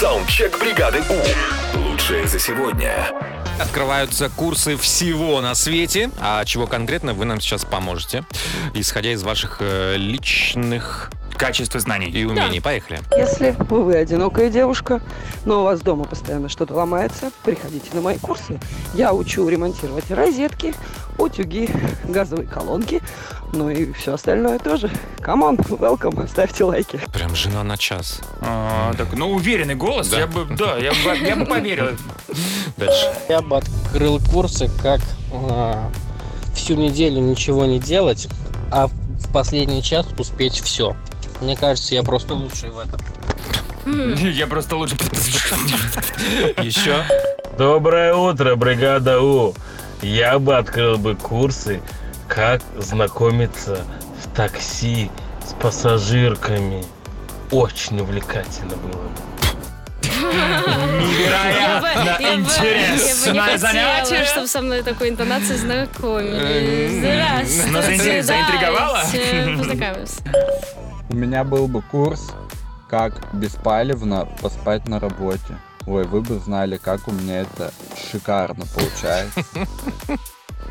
Саундчек бригады У. Лучшее за сегодня. Открываются курсы всего на свете. А чего конкретно вы нам сейчас поможете, исходя из ваших э, личных Качество знаний. и умений. Поехали. Если вы одинокая девушка, но у вас дома постоянно что-то ломается, приходите на мои курсы. Я учу ремонтировать розетки, утюги, газовые колонки, ну и все остальное тоже. Come on, welcome, ставьте лайки. Прям жена на час. А, так, ну, уверенный голос, Да. я бы, да, я бы, я бы поверил. Дальше. Я бы открыл курсы, как а, всю неделю ничего не делать, а в последний час успеть все. Мне кажется, я просто лучший в этом. Я просто лучше... Еще. Доброе утро, бригада U. Я бы открыл бы курсы, как знакомиться в такси с пассажирками. Очень увлекательно было бы. Невероятно интересное занятие. чтобы со мной такой интонацией знакомились. Здравствуйте. Ну, заинтри- заинтриговала? Познакомимся. У меня был бы курс, как беспалевно поспать на работе. Ой, вы бы знали, как у меня это шикарно получается.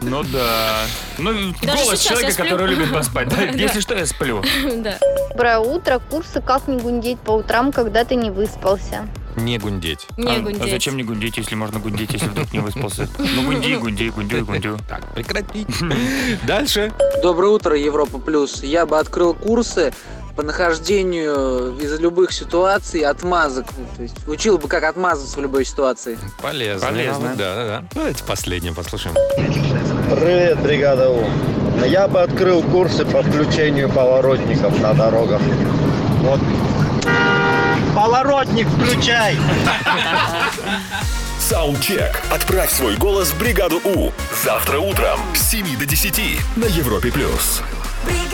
Ну да. Ну, Даже голос человека, который любит поспать. Да, Да. Если что, я сплю. Да. Доброе утро. Курсы «Как не гундеть по утрам, когда ты не выспался». Не гундеть. Не А- гундеть. А зачем не гундеть, если можно гундеть, если вдруг не выспался? Ну, гунди, гунди, гундю, гундю. Так, прекратить. Дальше. Доброе утро, Европа Плюс. Я бы открыл курсы по нахождению из любых ситуаций отмазок. То есть учил бы, как отмазываться в любой ситуации. Полезно. Полезно. Да, да, да. Давайте последнее послушаем. Привет, бригада У. Я бы открыл курсы по включению поворотников на дорогах. Вот. Поворотник включай! Саундчек. Отправь свой голос в бригаду У. Завтра утром с 7 до 10 на Европе+. плюс. бригада.